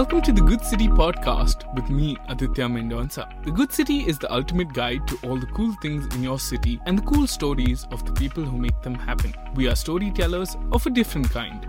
Welcome to the Good City podcast with me, Aditya Mendonça. The Good City is the ultimate guide to all the cool things in your city and the cool stories of the people who make them happen. We are storytellers of a different kind.